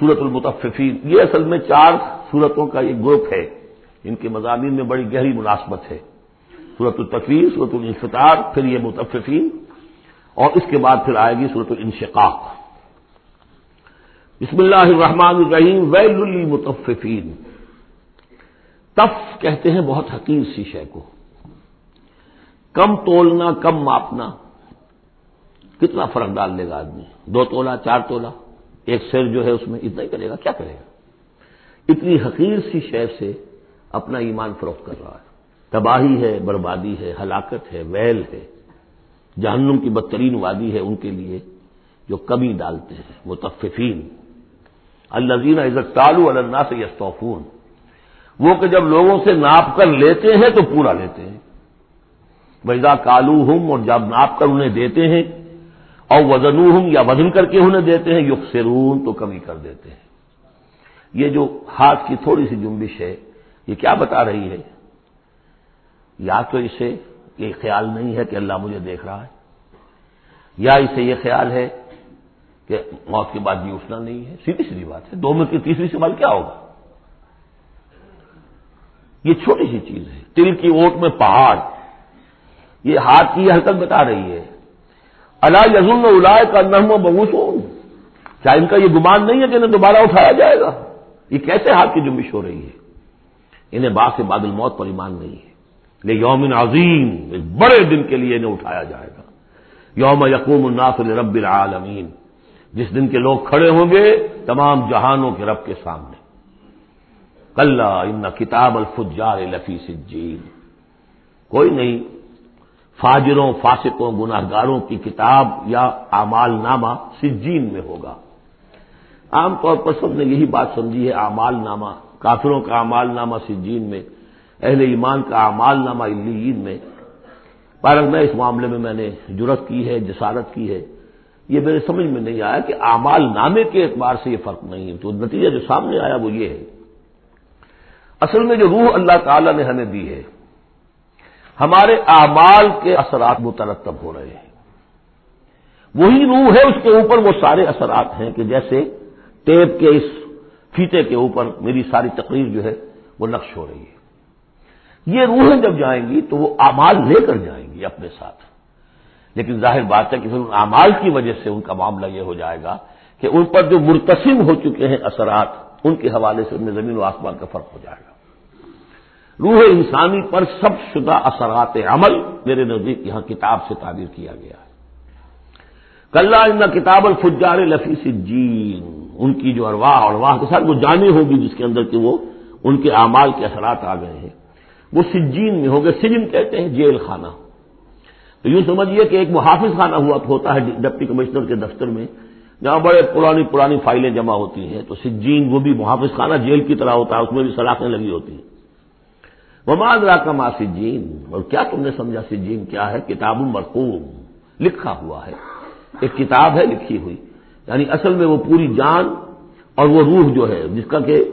سورت المتففین۔ یہ اصل میں چار صورتوں کا یہ گروپ ہے۔ ان کے مضامین میں بڑی گہری مناسبت ہے۔ سورت التفیر سورت الانفطار، پھر یہ متففین، اور اس کے بعد پھر آئے گی سورت الانشقاق۔ بسم اللہ الرحمن الرحیم، ویل المتففین تف کہتے ہیں بہت حقیر سی شے کو۔ کم تولنا، کم ماپنا۔ کتنا فرق ڈال لے گا آدمی؟ دو تولا، چار تولا؟ ایک سر جو ہے اس میں اتنا ہی کرے گا، کیا کرے گا؟ اتنی حقیر سی شے سے اپنا ایمان فروخت کر رہا ہے۔ تباہی ہے، بربادی ہے، ہلاکت ہے، ویل ہے۔ جہنم کی بدترین وادی ہے ان کے لیے جو کمی ڈالتے ہیں متفقین الزین عزت تالو اللہ سے یستوفون۔ وہ کہ جب لوگوں سے ناپ کر لیتے ہیں تو پورا لیتے ہیں۔ ویزا کالو ہوں اور جب ناپ کر انہیں دیتے ہیں اور وزن یا وزن کر کے انہیں دیتے ہیں یق تو کمی کر دیتے ہیں۔ یہ جو ہاتھ کی تھوڑی سی جنبش ہے، یہ کیا بتا رہی ہے؟ یا تو اسے یہ خیال نہیں ہے کہ اللہ مجھے دیکھ رہا ہے، یا اسے یہ خیال ہے کہ موت کے بعد بھی اٹھنا نہیں ہے۔ سیدھی سیدھی بات ہے، دو میں کی تیسری سوال کیا ہوگا؟ یہ چھوٹی سی چیز ہے۔ تل کی اوٹ میں پہاڑ، یہ ہاتھ کی حرکت بتا رہی ہے۔ اللہ یزن الائے کا نحم و کیا ان کا یہ گمان نہیں ہے کہ انہیں دوبارہ اٹھایا جائے گا؟ یہ کیسے ہاتھ کی جمبش ہو رہی ہے؟ انہیں باغ سے بادل موت پر ایمان نہیں ہے۔ لے یومن عظیم، ایک بڑے دن کے لیے انہیں اٹھایا جائے گا۔ یوم یقوم الناس رب العالمین۔ جس دن کے لوگ کھڑے ہوں گے، تمام جہانوں کے رب کے سامنے۔ کل ان کتاب الفجار لفی سجین۔ کوئی نہیں فاجروں، فاسقوں گناہ گاروں کی کتاب یا اعمال نامہ سجین میں ہوگا۔ عام طور پر سب نے یہی بات سمجھی ہے، اعمال نامہ، کافروں کا اعمال نامہ سجین میں، اہل ایمان کا اعمال نامہ الین میں۔ میں اس معاملے میں میں نے جرت کی ہے، جسارت کی ہے۔ یہ میرے سمجھ میں نہیں آیا کہ اعمال نامے کے اعتبار سے یہ فرق نہیں ہے، تو نتیجہ جو سامنے آیا وہ یہ ہے۔ اصل میں جو روح اللہ تعالی نے ہمیں دی ہے ہمارے اعمال کے اثرات مترتب ہو رہے ہیں۔ وہی روح ہے اس کے اوپر، وہ سارے اثرات ہیں کہ جیسے ٹیپ کے اس فیتے کے اوپر میری ساری تقریر جو ہے وہ نقش ہو رہی ہے۔ یہ روحیں جب جائیں گی تو وہ اعمال لے کر جائیں گی اپنے ساتھ۔ لیکن ظاہر بات ہے کہ پھر ان اعمال کی وجہ سے ان کا معاملہ یہ ہو جائے گا کہ ان پر جو مرتسم ہو چکے ہیں اثرات، ان کے حوالے سے ان میں زمین و آسمان کا فرق ہو جائے گا۔ روح انسانی پر سب شدہ اثرات عمل میرے نزدیک یہاں کتاب سے تعبیر کیا گیا ہے۔ کل ان کتاب الفجار لفی سجین، ان کی جو ارواح ارواح کے ساتھ وہ جانی ہوگی جس کے اندر کہ وہ ان کے اعمال کے اثرات آ گئے ہیں۔ وہ سجین میں ہو گئے سجن کہتے ہیں جیل خانہ۔ تو یوں سمجھیے کہ ایک محافظ خانہ ہوا ہوتا ہے ڈپٹی کمشنر کے دفتر میں، جہاں بڑے پرانی پرانی فائلیں جمع ہوتی ہیں۔ تو سجین وہ بھی محافظ خانہ جیل کی طرح ہوتا ہے، اس میں بھی سلاخیں لگی ہوتی ہیں۔ وماد کا ماں سجین اور کیا تم نے سمجھا سجین کیا ہے؟ کتاب مرقوم۔ لکھا ہوا ہے۔ ایک کتاب ہے لکھی ہوئی۔ یعنی اصل میں وہ پوری جان اور وہ روح جو ہے، جس کا کہ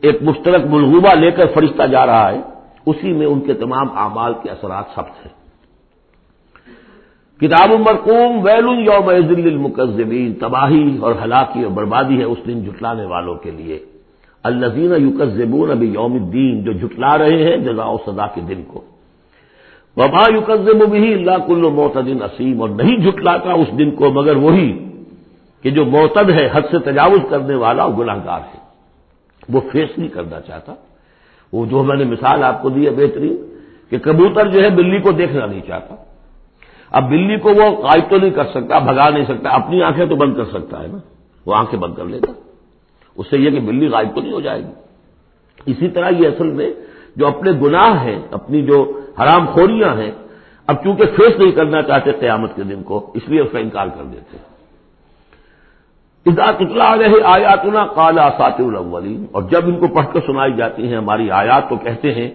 ایک مشترک ملغوبہ لے کر فرشتہ جا رہا ہے، اسی میں ان کے تمام اعمال کے اثرات سخت ہیں۔ کتاب مرقوم ویل یوم المکزبین تباہی اور ہلاکی اور بربادی ہے اس دن جٹلانے والوں کے لیے۔ الزین یوکزبون ابھی یوم الدین، جو جٹلا رہے ہیں جزا و سزا کے دن کو۔ وبا یوکزب بھی اللہ کل معتدین اسیم، اور نہیں جٹلاتا اس دن کو مگر وہی کہ جو معتد ہے، حد سے تجاوز کرنے والا گناہ گار ہے۔ وہ فیس نہیں کرنا چاہتا۔ وہ جو میں نے مثال آپ کو دی ہے بہترین، کہ کبوتر جو ہے بلی کو دیکھنا نہیں چاہتا۔ اب بلی کو وہ غائب تو نہیں کر سکتا، بھگا نہیں سکتا، اپنی آنکھیں تو بند کر سکتا ہے نا۔ وہ آنکھیں بند کر لیتا۔ اس سے یہ کہ بلی غائب تو نہیں ہو جائے گی۔ اسی طرح یہ اصل میں جو اپنے گناہ ہیں، اپنی جو حرام خوریاں ہیں، اب چونکہ فیس نہیں کرنا چاہتے قیامت کے دن کو، اس لیے اس کا انکار کر دیتے ادا تتلا رہے آیاتنا کالا سات الاولین، اور جب ان کو پڑھ کر سنائی جاتی ہیں ہماری آیات تو کہتے ہیں،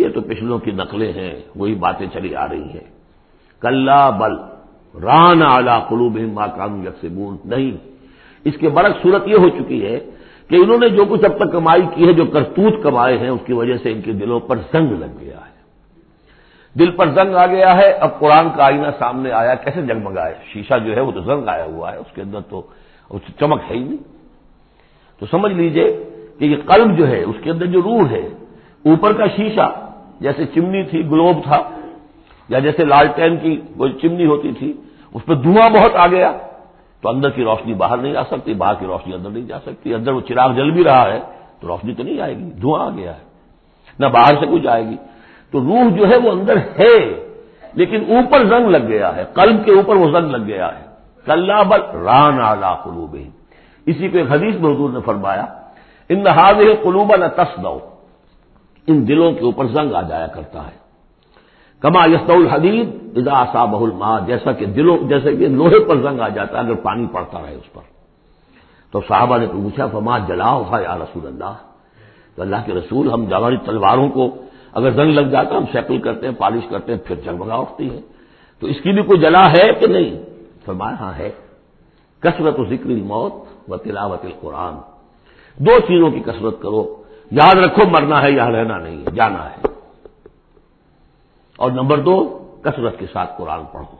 یہ تو پچھلوں کی نقلیں ہیں، وہی باتیں چلی آ رہی ہیں۔ کل بل ران اعلی قلوب ما کانو یکسبون، نہیں، اس کے برق صورت یہ ہو چکی ہے کہ انہوں نے جو کچھ اب تک کمائی کی ہے، جو کرتوت کمائے ہیں، اس کی وجہ سے ان کے دلوں پر زنگ لگ گیا ہے۔ دل پر زنگ آ گیا ہے۔ اب قرآن کا آئینہ سامنے آیا۔ کیسے جگمگائے؟ شیشہ جو ہے وہ تو زنگ آیا ہوا ہے۔ اس کے اندر تو چمک ہے ہی نہیں۔ تو سمجھ لیجیے کہ یہ قلب جو ہے، اس کے اندر جو روح ہے، اوپر کا شیشہ جیسے چمنی تھی، گلوب تھا، یا جیسے لالٹین کی کوئی چمنی ہوتی تھی، اس پہ دھواں بہت آ گیا۔ تو اندر کی روشنی باہر نہیں آ سکتی، باہر کی روشنی اندر نہیں جا سکتی۔ اندر وہ چراغ جل بھی رہا ہے تو روشنی تو نہیں آئے گی، دھواں آ گیا ہے۔ نہ باہر سے کچھ آئے گی۔ تو روح جو ہے وہ اندر ہے، لیکن اوپر زنگ لگ گیا ہے، قلب کے اوپر وہ زنگ لگ گیا ہے۔ کل بل ران آلہ قلوب اسی کو ایک حدیث میں حضور نے فرمایا، ان نہاد قلوبہ نہ تس دو ان دلوں کے اوپر زنگ آ جایا کرتا ہے۔ کما یس الحدید ادا آسا بہل جیسا کہ دلوں جیسے کہ لوہے پر زنگ آ جاتا ہے، اگر پانی پڑتا رہے اس پر۔ تو صحابہ نے پوچھا، فما جلاؤ یا رسول اللہ؟ تو اللہ کے رسول، ہم جوانی تلواروں کو اگر زنگ لگ جاتا ہم سیکل کرتے ہیں، پالش کرتے ہیں، پھر جگمگا اٹھتی ہے۔ تو اس کی بھی کوئی جلا ہے کہ نہیں؟ فرمایا ہاں ہے۔ کثرت و ذکر الموت و تلاوت القرآن۔ دو چیزوں کی کثرت کرو۔ یاد رکھو، مرنا ہے یا رہنا نہیں ہے، جانا ہے۔ اور نمبر دو، کثرت کے ساتھ قرآن پڑھو۔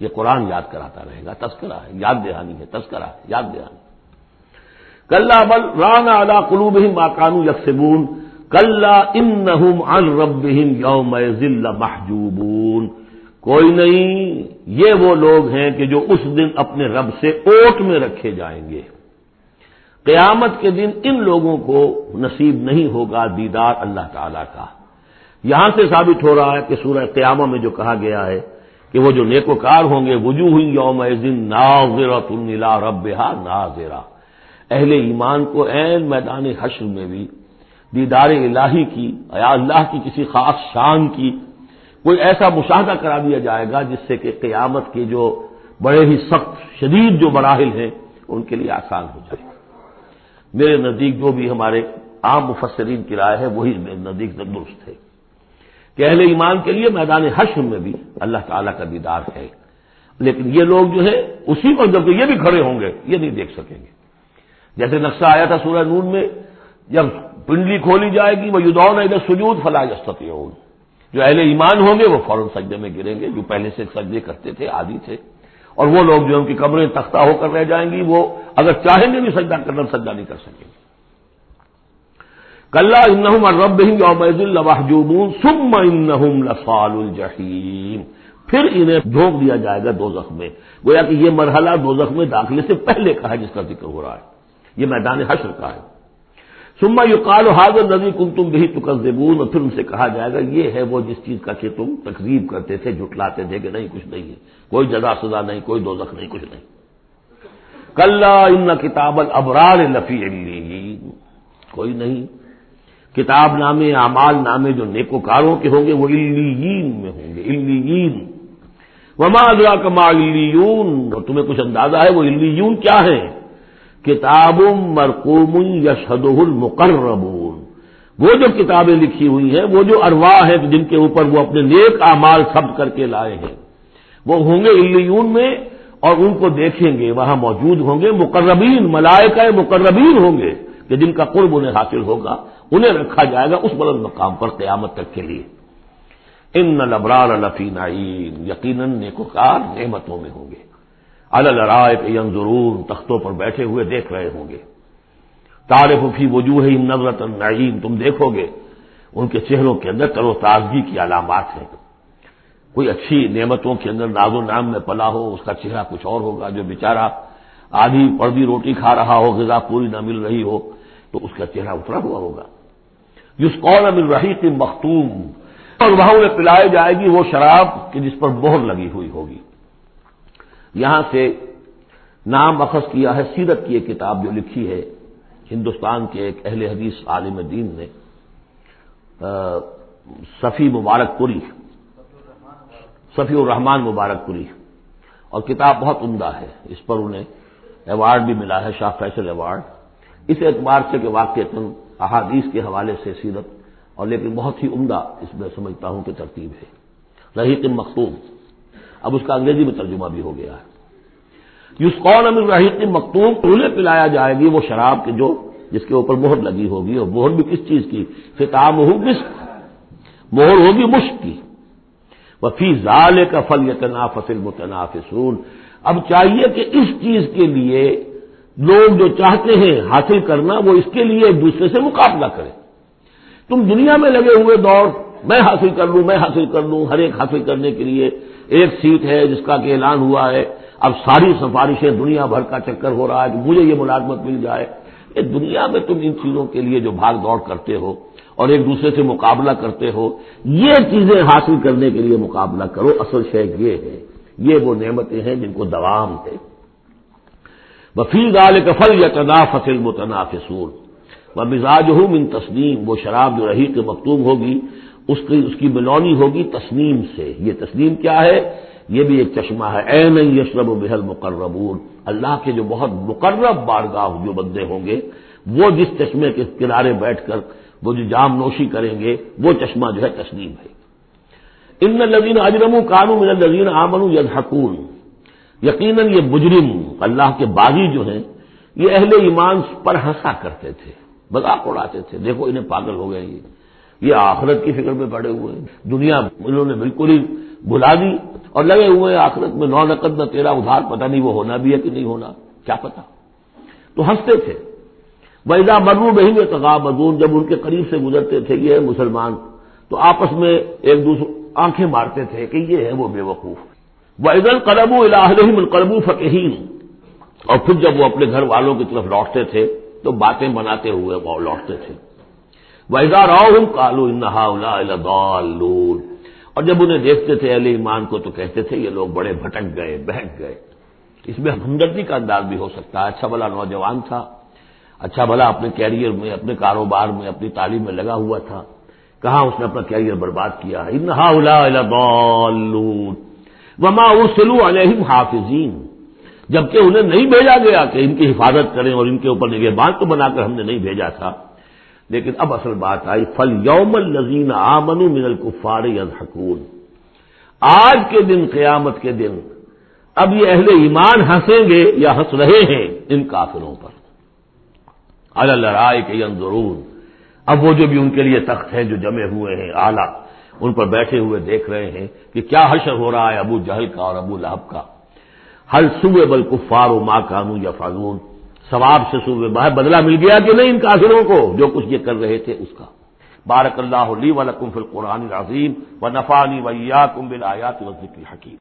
یہ قرآن یاد کراتا رہے گا، تذکرہ ہے، یاد دہانی ہے، تذکرہ ہے، یاد دہانی کل بل ران اعلی قلوب ماکانو یکسبون۔ کل ان رب یوم ذل محجوبون۔ کوئی نہیں، یہ وہ لوگ ہیں کہ جو اس دن اپنے رب سے اوٹ میں رکھے جائیں گے۔ قیامت کے دن ان لوگوں کو نصیب نہیں ہوگا دیدار اللہ تعالی کا۔ یہاں سے ثابت ہو رہا ہے کہ سورہ قیامہ میں جو کہا گیا ہے کہ وہ جو نیکوکار ہوں گے، وجوہ ہوئی یوم دن ناظرت نیلا رب ناظرہ۔ اہل ایمان کو این میدان حشر میں بھی، دیدار الہی کی، یا اللہ کی کسی خاص شان کی کوئی ایسا مشاہدہ کرا دیا جائے گا جس سے کہ قیامت کے جو بڑے ہی سخت، شدید جو مراحل ہیں، ان کے لیے آسان ہو جائے۔ میرے نزدیک جو بھی ہمارے عام مفسرین کی رائے ہے، وہی میرے نزدیک درست ہے۔ کہ اہل ایمان کے لیے میدان حشر میں بھی اللہ تعالیٰ کا دیدار ہے۔ لیکن یہ لوگ جو ہے اسی پر جب یہ بھی کھڑے ہوں گے، یہ نہیں دیکھ سکیں گے۔ جیسے نقشہ آیا تھا سورہ نون میں، جب پنڈلی کھولی جائے گی وہ یدون ادھر سجود فلاح استطیع جو اہل ایمان ہوں گے، وہ فوراً سجدے میں گریں گے، جو پہلے سے سجدے کرتے تھے، عادی تھے۔ اور وہ لوگ جو ان کی قبریں تختہ ہو کر رہ جائیں گی، وہ اگر چاہیں گے بھی سجدہ کرنا، سجدہ نہیں کر سکیں گے۔ کل انہم رب یوم الحجوبون سم انہم لفال الجحیم۔ پھر انہیں جھونک دیا جائے گا دو میں۔ گویا کہ یہ مرحلہ دو میں داخلے سے پہلے کا ہے جس کا ذکر ہو رہا ہے۔ یہ میدان حشر کا ہے۔ سما یو کال حاضر نبی کم تم بھی تکزبون اور پھر ان سے کہا جائے گا یہ ہے وہ جس چیز کا کہ تم تقریب کرتے تھے، جھٹلاتے تھے کہ نہیں، کچھ نہیں ہے۔ کوئی جزا سزا نہیں، کوئی دوزخ نہیں، کچھ نہیں۔ کل ان کتاب البرار لفی کوئی نہیں۔ کتاب نامے، اعمال نامے جو نیکوکاروں کے ہوں گے، وہ الین میں ہوں گے الین وما ادرا کما الون اور تمہیں کچھ اندازہ ہے، وہ الون کیا ہے کتاب مرقوم یشد المقربون۔ وہ جو کتابیں لکھی ہوئی ہیں، وہ جو ارواح ہیں، جن کے اوپر وہ اپنے نیک اعمال سب کر کے لائے ہیں۔ وہ ہوں گے الیون میں، اور ان کو دیکھیں گے، وہاں موجود ہوں گے مقربین، ملائکہ مقربین ہوں گے، کہ جن کا قرب انہیں حاصل ہوگا۔ انہیں رکھا جائے گا اس بلند مقام پر قیامت تک کے لیے۔ ان لبرار الفی نعیم، یقیناً نیکوکار نعمتوں میں ہوں گے۔ الرائے ضرور تختوں پر بیٹھے ہوئے دیکھ رہے ہوں گے۔ تارف فی وجوہ نظرت النعیم، تم دیکھو گے۔ ان کے چہروں کے اندر تر و تازگی کی علامات ہیں۔ کوئی اچھی نعمتوں کے اندر ناز و نام میں پلا ہو، اس کا چہرہ کچھ اور ہوگا۔ جو بیچارہ آدھی پردی روٹی کھا رہا ہو، غذا پوری نہ مل رہی ہو، تو اس کا چہرہ اترا ہوا ہوگا۔ جس قول مل مختوم۔ اور وہاں انہیں پلائی جائے گی وہ شراب کہ جس پر بہر لگی ہوئی ہوگی۔ یہاں سے نام اخذ کیا ہے، سیرت کی ایک کتاب جو لکھی ہے، ہندوستان کے ایک اہل حدیث عالم دین نے صفی مبارک پوری۔ صفی الرحمان مبارک پوری۔ اور کتاب بہت عمدہ ہے، اس پر انہیں ایوارڈ بھی ملا ہے، شاہ فیصل ایوارڈ۔ اس اعتبار سے کہ واقع احادیث کے حوالے سے سیرت، اور لیکن بہت ہی عمدہ اس میں سمجھتا ہوں کہ ترتیب ہے۔ رحیق مختوم اب اس کا انگریزی میں ترجمہ بھی ہو گیا ہے۔ یوس قون امیر رحیق مختوم انہیں پلایا جائے گی وہ شراب کے جو جس کے اوپر مہر لگی ہوگی، اور مہر بھی کس چیز کی؟ فتام ہو کس مہر ہوگی مشق کی۔ وہ فی زال کا فل یتنا فصل متنافسون اب چاہیے کہ اس چیز کے لیے لوگ جو چاہتے ہیں حاصل کرنا وہ اس کے لیے ایک دوسرے سے مقابلہ کریں۔ تم دنیا میں لگے ہوئے دوڑ میں حاصل کر لوں، میں حاصل کر لوں، ہر ایک حاصل کرنے کے لیے ایک سیٹ ہے جس کا کہ اعلان ہوا ہے۔ اب ساری سفارشیں دنیا بھر کا چکر ہو رہا ہے کہ مجھے یہ ملازمت مل جائے۔ یہ دنیا میں تم ان چیزوں کے لیے جو بھاگ دوڑ کرتے ہو اور ایک دوسرے سے مقابلہ کرتے ہو، یہ چیزیں حاصل کرنے کے لیے مقابلہ کرو۔ اصل شے یہ ہے، یہ وہ نعمتیں ہیں جن کو دوام ہے وفیل دال کفل یا تدا فصل متنافسور و مزاج ہوں من تسلیم وہ شراب جو رہی کہ مختوم ہوگی، اس کی اس کی بلونی ہوگی تسنیم سے۔ یہ تسلیم کیا ہے؟ یہ بھی ایک چشمہ ہے۔ اے نہیں یشرب و بحل مقربون اللہ کے جو بہت مقرب بارگاہ جو بندے ہوں گے، وہ جس چشمے کے کنارے بیٹھ کر وہ جو جام نوشی کریں گے، وہ چشمہ جو ہے تسلیم ہے۔ ان لذین اجرم کانو من الزین آمن یزحکون یقیناً یہ مجرم اللہ کے باغی جو ہیں، یہ اہل ایمان پر ہنسا کرتے تھے، مذاق اڑاتے تھے۔ دیکھو انہیں پاگل ہو گئے یہ آخرت کی فکر میں پڑے ہوئے ہیں۔ دنیا انہوں نے بالکل ہی بلا دی اور لگے ہوئے ہیں آخرت میں نو نقد نہ تیرا ادھار، پتہ نہیں وہ ہونا بھی ہے کہ نہیں ہونا، کیا پتا تو ہنستے تھے۔ ویزا مرو بہی میں تغاب جب ان کے قریب سے گزرتے تھے، یہ مسلمان، تو آپس میں ایک دوسرے، آنکھیں مارتے تھے کہ یہ ہے وہ بے وقوف۔ وحید القلب الحم القلب فقین اور پھر جب وہ اپنے گھر والوں کی طرف لوٹتے تھے، تو باتیں بناتے ہوئے وہ لوٹتے تھے۔ ویزا راؤ کالو انہا اور جب انہیں دیکھتے تھے اہل ایمان کو، تو کہتے تھے، یہ لوگ بڑے بھٹک گئے بہت گئے۔ اس میں ہمدردی کا انداز بھی ہو سکتا ہے۔ اچھا بھلا نوجوان تھا اچھا بھلا اپنے کیریئر میں، اپنے کاروبار میں، اپنی تعلیم میں لگا ہوا تھا۔ کہاں اس نے اپنا کیریئر برباد کیا؟ انہا وما ارسلو علیہم حافظین۔ جبکہ انہیں نہیں بھیجا گیا کہ ان کی حفاظت کریں اور ان کے اوپر نگہ باندھ تو بنا کر ہم نے نہیں بھیجا تھا۔ لیکن اب اصل بات آئی فل یوم الزین آمن من الکفار یضحکون آج کے دن، قیامت کے دن، اب یہ اہل ایمان ہنسیں گے یا ہنس رہے ہیں ان کافروں پر۔ اللہ کے ضرور اب وہ جو بھی ان کے لیے تخت ہیں، جو جمے ہوئے ہیں، اعلیٰ۔ ان پر بیٹھے ہوئے دیکھ رہے ہیں کہ کیا حشر ہو رہا ہے ابو جہل کا اور ابو لہب کا۔ ہر صوبے بل کفار و ماں کانو یا فاغون ثواب سے صوبے باہر بدلا مل گیا کہ نہیں ان کافروں کو جو کچھ یہ کر رہے تھے اس کا۔ بارک اللہ علی ولکم فی القرآن العظیم و نفانی ویا کم بل آیات و ذکر حکیم